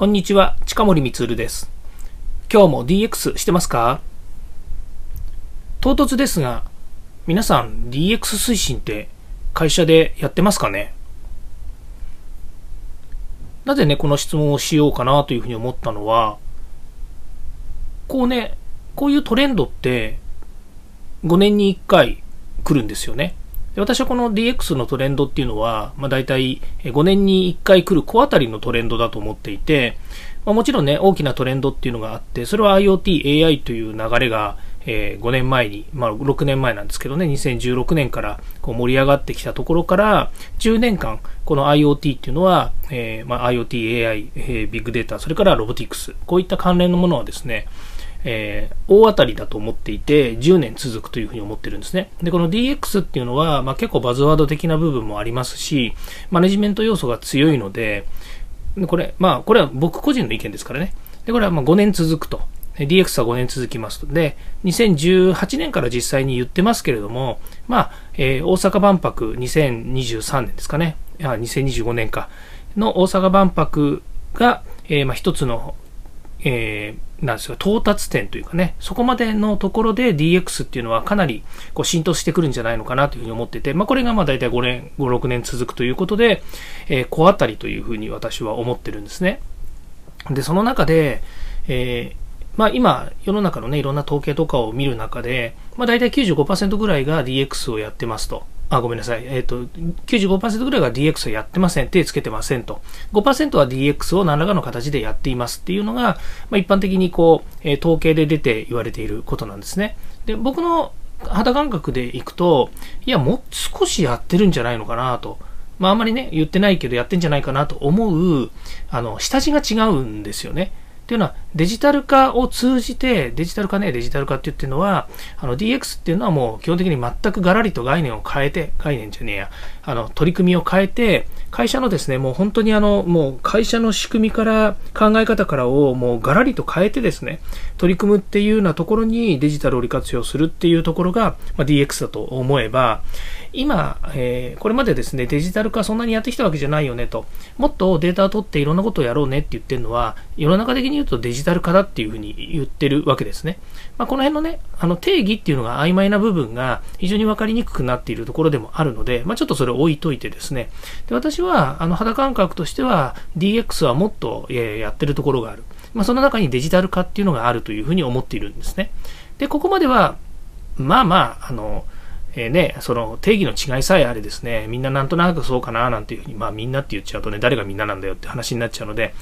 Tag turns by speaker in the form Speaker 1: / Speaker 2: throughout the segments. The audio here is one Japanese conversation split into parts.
Speaker 1: こんにちは、近森光です。今日も DX してますか？唐突ですが、皆さん DX 推進って会社でやってますかね？なぜね、この質問をしようかなというふうに思ったのは、こうね、こういうトレンドって5年に1回来るんですよね。で私はこの DX のトレンドっていうのは、まあ、大体5年に1回来る小当たりのトレンドだと思っていて、まあ、もちろんね、大きなトレンドっていうのがあって、それは IoT、AI という流れが、えー、5年前に、まあ、6年前なんですけどね、2016年からこう盛り上がってきたところから、10年間、この IoT っていうのは、えーまあ、IoT、AI、えー、ビッグデータ、それからロボティクス、こういった関連のものはですね、えー、大当たりだと思っていて、10年続くというふうに思ってるんですね。で、この DX っていうのは、まあ、結構バズワード的な部分もありますし、マネジメント要素が強いので、これ、まあ、これは僕個人の意見ですからね。で、これはま5年続くと。DX は5年続きますと。で、2018年から実際に言ってますけれども、まあ、えー、大阪万博2023年ですかね。あ2025年か。の大阪万博が、えー、まあ一つのえー、なんですよ、到達点というかね、そこまでのところで DX っていうのはかなりこう浸透してくるんじゃないのかなというふうに思ってて、まあ、これがまあ大体5年、5、6年続くということで、えー、小当たりというふうに私は思ってるんですね。で、その中で、えーまあ、今、世の中のね、いろんな統計とかを見る中で、まあ、大体95%ぐらいが DX をやってますと。あ、ごめんなさい。えっ、ー、と、95%ぐらいが DX をやってません。手つけてませんと。5%は DX を何らかの形でやっていますっていうのが、まあ、一般的にこう、えー、統計で出て言われていることなんですね。で、僕の肌感覚でいくと、いや、もう少しやってるんじゃないのかなと。まあ、あんまりね、言ってないけどやってんじゃないかなと思う、あの、下地が違うんですよね。っていうのは、デジタル化を通じて、デジタル化ね、デジタル化って言ってるのは、あの DX っていうのはもう基本的に全くガラリと概念を変えて、概念じゃねえや、あの、取り組みを変えて、会社のですね、もう本当にあの、もう会社の仕組みから、考え方からをもうガラリと変えてですね、取り組むっていうようなところにデジタルを利活用するっていうところが、まあ、DX だと思えば、今、えー、これまでですね、デジタル化そんなにやってきたわけじゃないよねと、もっとデータを取っていろんなことをやろうねって言ってるのは、世の中的に言うとデジタル化だっていうふうに言ってるわけですね。まあ、この辺のね、あの定義っていうのが曖昧な部分が非常に分かりにくくなっているところでもあるので、まあ、ちょっとそれを置いといてですね、で私私はあの肌感覚としては DX はもっと、やってるところがある。まあ、その中にデジタル化っていうのがあるというふうに思っているんですね。で、ここまでは、まあまあ、あの、えー、ね、その定義の違いさえあれですね、みんななんとなくそうかななんていうふうに、まあみんなって言っちゃうとね、誰がみんななんだよって話になっちゃうので、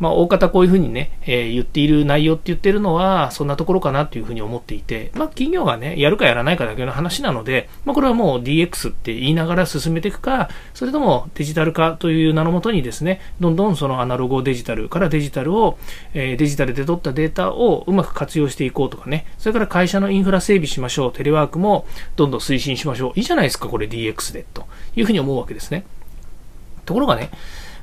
Speaker 1: まあ、大方こういうふうにね、えー、言っている内容って言ってるのは、そんなところかなというふうに思っていて、まあ、企業がね、やるかやらないかだけの話なので、まあ、これはもう DX って言いながら進めていくか、それともデジタル化という名のもとにですね、どんどんそのアナログをデジタルからデジタルを、えー、デジタルで取ったデータをうまく活用していこうとかね、それから会社のインフラ整備しましょう、テレワークもどんどん進推進しましょう。いいじゃないですか、これ DX で、というふうに思うわけですね。ところがね、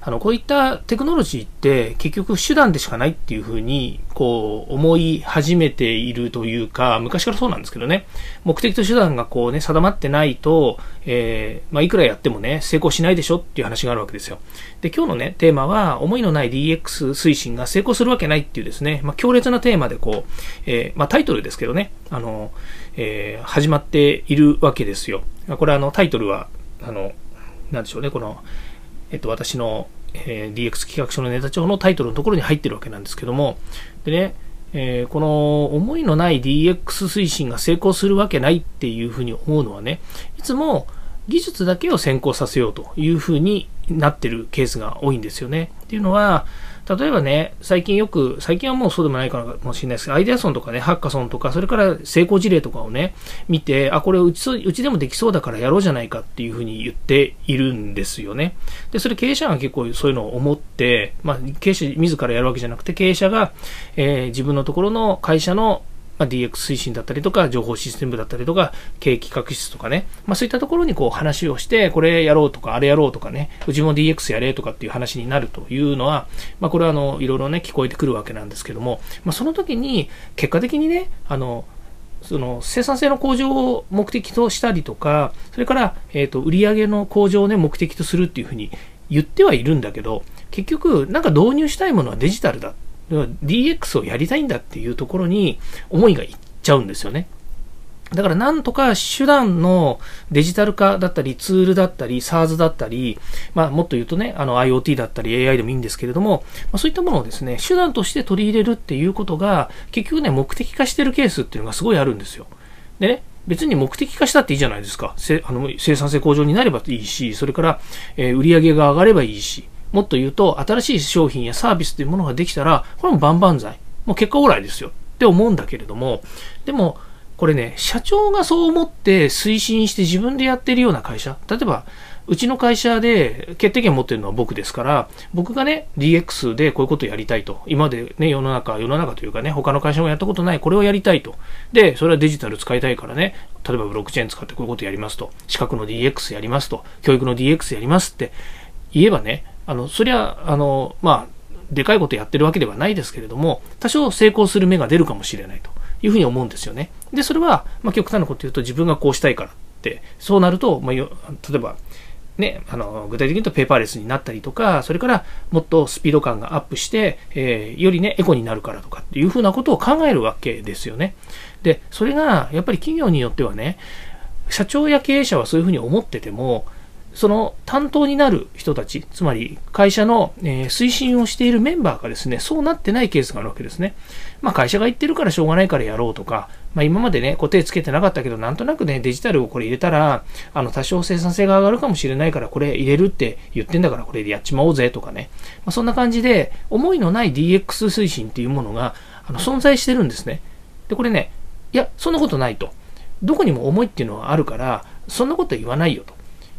Speaker 1: あの、こういったテクノロジーって結局手段でしかないっていうふうに、こう、思い始めているというか、昔からそうなんですけどね、目的と手段がこうね、定まってないと、えー、まあ、いくらやってもね、成功しないでしょっていう話があるわけですよ。で、今日のね、テーマは、思いのない DX 推進が成功するわけないっていうですね、まあ、強烈なテーマでこう、えー、まあ、タイトルですけどね、あの、えー、始まっているわけですよ。これあの、タイトルは、あの、なんでしょうね、この、えっと、私のえー、DX 企画書のネタ帳のタイトルのところに入ってるわけなんですけども、でね、えー、この思いのない DX 推進が成功するわけないっていうふうに思うのはね、いつも技術だけを先行させようというふうになってるケースが多いんですよね。っていうのは、例えばね、最近よく、最近はもうそうでもないかもしれないですけど、アイデアソンとかね、ハッカソンとか、それから成功事例とかをね、見て、あ、これうちうちでもできそうだからやろうじゃないかっていうふうに言っているんですよね。で、それ経営者が結構そういうのを思って、まあ、経営者自らやるわけじゃなくて、経営者が、えー、自分のところの会社のまあ、DX 推進だったりとか、情報システムだったりとか、経営企画室とかね、まあ、そういったところにこう話をして、これやろうとか、あれやろうとかね、うちも DX やれとかっていう話になるというのは、まあ、これはあの、いろいろね、聞こえてくるわけなんですけども、まあ、その時に、結果的にね、あの、その生産性の向上を目的としたりとか、それから、えーと、売上の向上を、ね、目的とするっていうふうに言ってはいるんだけど、結局、なんか導入したいものはデジタルだ。DX をやりたいんだっていうところに思いがいっちゃうんですよね。だからなんとか手段のデジタル化だったり、ツールだったり、SARS だったり、まあもっと言うとね、あの IoT だったり AI でもいいんですけれども、まあ、そういったものをですね、手段として取り入れるっていうことが、結局ね、目的化してるケースっていうのがすごいあるんですよ。でね、別に目的化したっていいじゃないですか。せあの生産性向上になればいいし、それから、えー、売り上げが上がればいいし、もっと言うと、新しい商品やサービスというものができたら、これも万々歳。もう結果オーライですよ。って思うんだけれども、でも、これね、社長がそう思って推進して自分でやってるような会社、例えば、うちの会社で決定権持ってるのは僕ですから、僕がね、DX でこういうことやりたいと。今までね、世の中、世の中というかね、他の会社もやったことない、これをやりたいと。で、それはデジタル使いたいからね、例えばブロックチェーン使ってこういうことやりますと。資格の DX やりますと。教育の DX やりますって言えばね、あの、そりゃ、あの、まあ、でかいことやってるわけではないですけれども、多少成功する目が出るかもしれないと。いうふうに思うんですよね。で、それは、まあ、極端なこと言うと自分がこうしたいからって、そうなると、まあ、例えば、ね、あの具体的に言うとペーパーレスになったりとか、それからもっとスピード感がアップして、えー、よりね、エコになるからとかっていうふうなことを考えるわけですよね。で、それがやっぱり企業によってはね、社長や経営者はそういうふうに思ってても、その担当になる人たち、つまり会社の、え、推進をしているメンバーがですね、そうなってないケースがあるわけですね。まあ会社が言ってるからしょうがないからやろうとか、まあ今までね、固定つけてなかったけど、なんとなくね、デジタルをこれ入れたら、あの多少生産性が上がるかもしれないからこれ入れるって言ってんだからこれでやっちまおうぜとかね。まあそんな感じで、思いのない DX 推進っていうものがあの存在してるんですね。で、これね、いや、そんなことないと。どこにも思いっていうのはあるから、そんなこと言わないよと。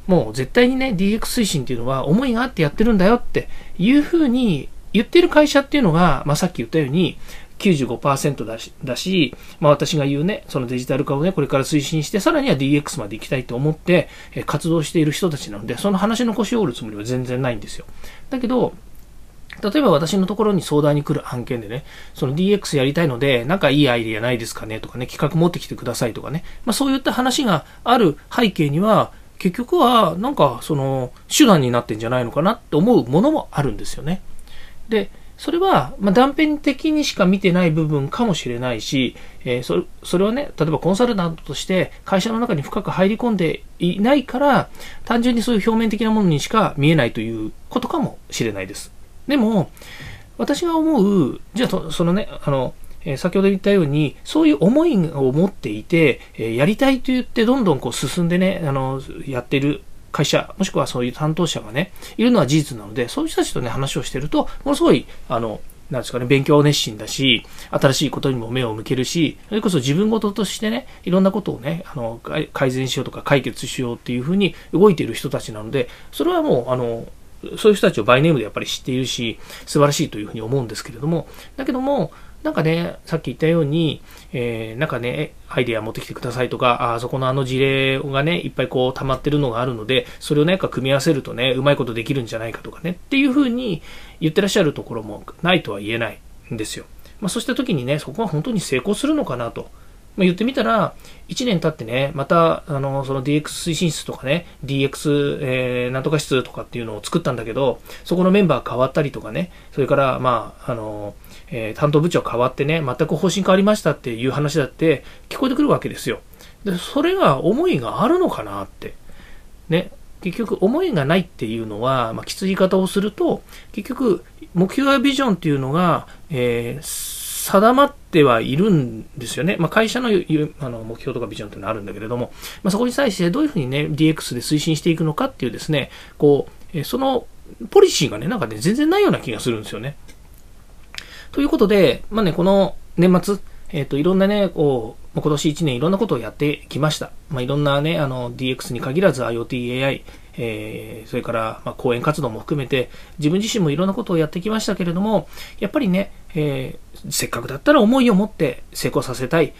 Speaker 1: もう絶対にね、DX 推進っていうのは思いがあってやってるんだよっていうふうに言ってる会社っていうのが、まあ、さっき言ったように95%だし、だし、まあ、私が言うね、そのデジタル化をね、これから推進して、さらには DX まで行きたいと思って、活動している人たちなので、その話の腰を折るつもりは全然ないんですよ。だけど、例えば私のところに相談に来る案件でね、その DX やりたいので、なんかいいアイディアないですかねとかね、企画持ってきてくださいとかね、まあそういった話がある背景には、結局はなんかその手段になってんじゃないのかなって思うものもあるんですよね。で、それは、ま断片的にしか見てない部分かもしれないし、えー、それそれはね、例えばコンサルタントとして会社の中に深く入り込んでいないから、単純にそういう表面的なものにしか見えないということかもしれないです。でも、私が思う、じゃあそのね、あの、え先ほど言ったように、そういう思いを持っていて、えやりたいと言ってどんどんこう進んでね、あの、やってる会社、もしくはそういう担当者がね、いるのは事実なので、そういう人たちとね、話をしてると、ものすごい、あの、なんですかね、勉強熱心だし、新しいことにも目を向けるし、それこそ自分事としてね、いろんなことをね、あの、改善しようとか解決しようっていうふうに動いている人たちなので、それはもう、あの、そういう人たちをバイネームでやっぱり知っているし、素晴らしいというふうに思うんですけれども、だけども、なんかね、さっき言ったように、えー、なんかね、アイデア持ってきてくださいとか、あそこのあの事例がね、いっぱいこう溜まってるのがあるので、それをね、組み合わせるとね、うまいことできるんじゃないかとかね、っていうふうに言ってらっしゃるところもないとは言えないんですよ。まあ、そうした時にね、そこは本当に成功するのかなと。まあ、言ってみたら、1年経ってね、また、あの、その DX 推進室とかね、DX、えー、なんとか室とかっていうのを作ったんだけど、そこのメンバー変わったりとかね、それから、まあ、あの、えー、担当部長変わってね、全く方針変わりましたっていう話だって聞こえてくるわけですよ。で、それが思いがあるのかなって。ね。結局、思いがないっていうのは、まあ、きつい言い方をすると、結局、目標やビジョンっていうのが、えー定まってはいるんですよね。まあ、会社のあの目標とかビジョンというのはあるんだけれども、まあ、そこに対してどういうふうにね、DX で推進していくのかっていうですね、こうえ、そのポリシーがね、なんかね、全然ないような気がするんですよね。ということで、まあね、この年末、えっ、ー、と、いろんなね、こう、今年1年いろんなことをやってきました。まあ、いろんなね、あの、DX に限らず IoT、AI、えー、それから、まあ、講演活動も含めて、自分自身もいろんなことをやってきましたけれども、やっぱりね、えー、せっかくだったら思いを持って成功させたい、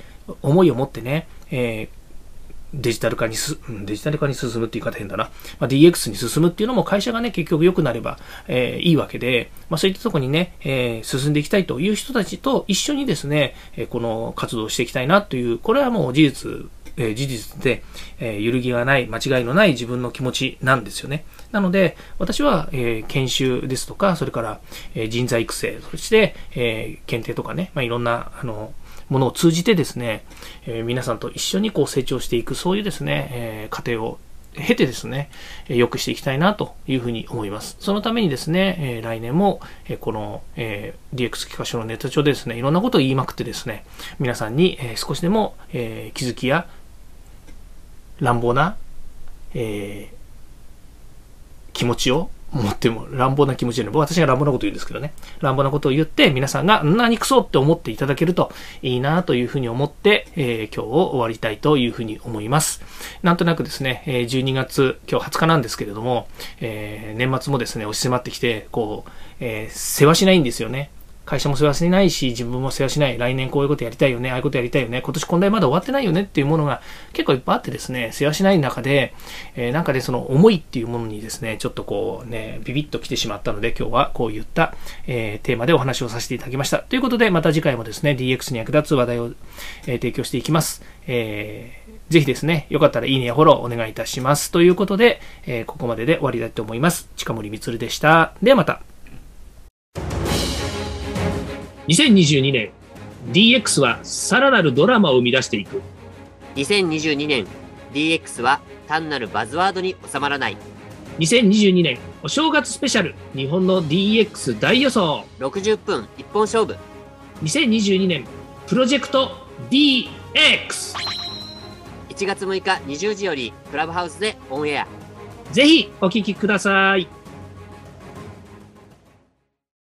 Speaker 1: 思いを持ってね、えーデジタル化にす、デジタル化に進むっていう言い方変だな。まあ、DX に進むっていうのも会社がね、結局良くなれば、えー、いいわけで、まあ、そういったとこにね、えー、進んでいきたいという人たちと一緒にですね、え、この活動をしていきたいなという、これはもう事実え、事実で、え、揺るぎがない、間違いのない自分の気持ちなんですよね。なので、私は、えー、研修ですとか、それから、え、人材育成、そして、え、検定とかね、まあ、いろんな、あの、ものを通じてですね、えー、皆さんと一緒にこう成長していく、そういうですね、えー、過程を経てですね、良くしていきたいなというふうに思います。そのためにですね、え来年も、えこの、え DX 企画書のネタ帳でですね、いろんなことを言いまくってですね、皆さんに、え少しでも、え気づきや乱暴な、え気持ちを思っても乱暴な気持ちで、私が乱暴なこと言うんですけどね、乱暴なことを言って、皆さんが、何くそって思っていただけるといいなというふうに思って、えー、今日を終わりたいというふうに思います。なんとなくですね、12月、今日20日なんですけれども、えー、年末もですね、押し迫ってきて、こう、えー、世話しないんですよね。会社も世話しないし、自分も世話しない。来年こういうことやりたいよね。ああいうことやりたいよね。今年こんなまだ終わってないよねっていうものが結構いっぱいあってですね、世話しない中で、えー、なんか、ね、その思いっていうものにですね、ちょっとこうね、ビビッと来てしまったので、今日はこういった、えー、テーマでお話をさせていただきました。ということで、また次回もですね、DX に役立つ話題を、えー、提供していきます。えー、ぜひですね、よかったらいいねやフォローお願いいたします。ということで、えー、ここまでで終わりたいと思います。近森光でした。ではまた。2022年 DX はさらなるドラマを生み出していく。
Speaker 2: 2022年 DX は単なるバズワードに収まらない。
Speaker 1: 2022年お正月スペシャル日本の DX 大予想。
Speaker 2: 60分一本勝負。
Speaker 1: 2022年プロジェクト DX1
Speaker 2: 月6日20時よりクラブハウスでオンエア。
Speaker 1: ぜひお聞きください